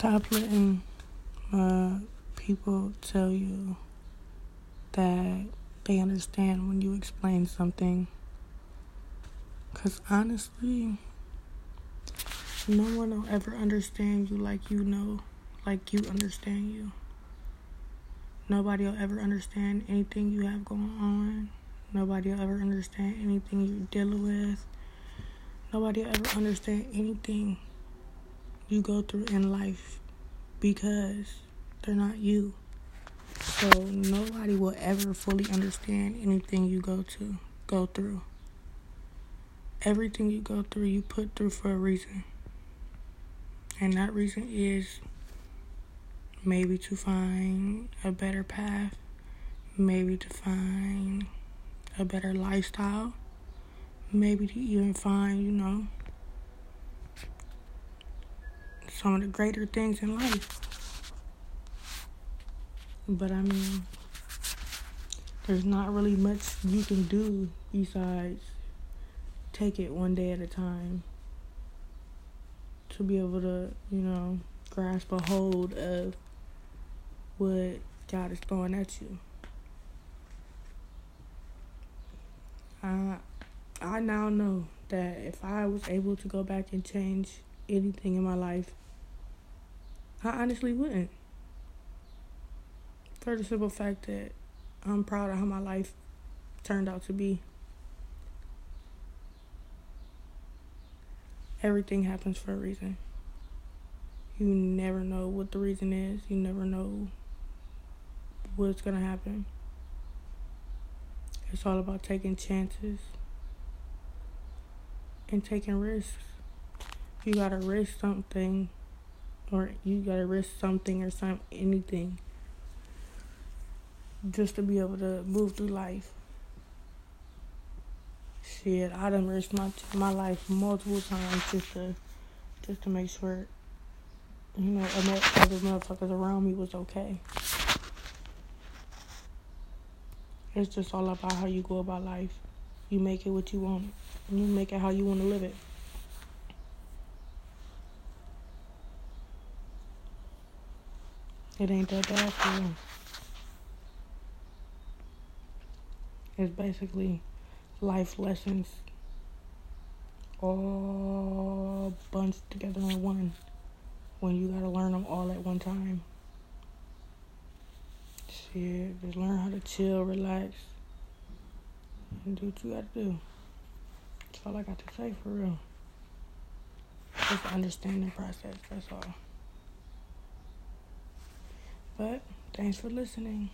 Stop letting uh, people tell you that they understand when you explain something. Because honestly, no one will ever understand you like you know, like you understand you. Nobody will ever understand anything you have going on. Nobody will ever understand anything you're dealing with. Nobody will ever understand anything you go through in life because they're not you. So nobody will ever fully understand anything you go to go through. Everything you go through, you put through for a reason. And that reason is maybe to find a better path, maybe to find a better lifestyle, maybe to even find, you know, some of the greater things in life. But I mean, there's not really much you can do besides take it one day at a time to be able to, you know, grasp a hold of what God is throwing at you. I I now know that if I was able to go back and change anything in my life, I honestly wouldn't. For the simple fact that I'm proud of how my life turned out to be. Everything happens for a reason. You never know what the reason is. You never know what's going to happen. It's all about taking chances and taking risks. You got to risk something or you got to risk something or some anything just to be able to move through life. Shit, I done risked my my life multiple times just to just to make sure you know other motherfuckers around me was okay. It's just all about how you go about life. You make it what you want. You make it how you want to live it. It ain't that bad for you. It's basically life lessons all bunched together in one when you gotta learn them all at one time. Shit, just learn how to chill, relax, and do what you gotta do. That's all I got to say for real. Just understanding process, that's all. But thanks for listening.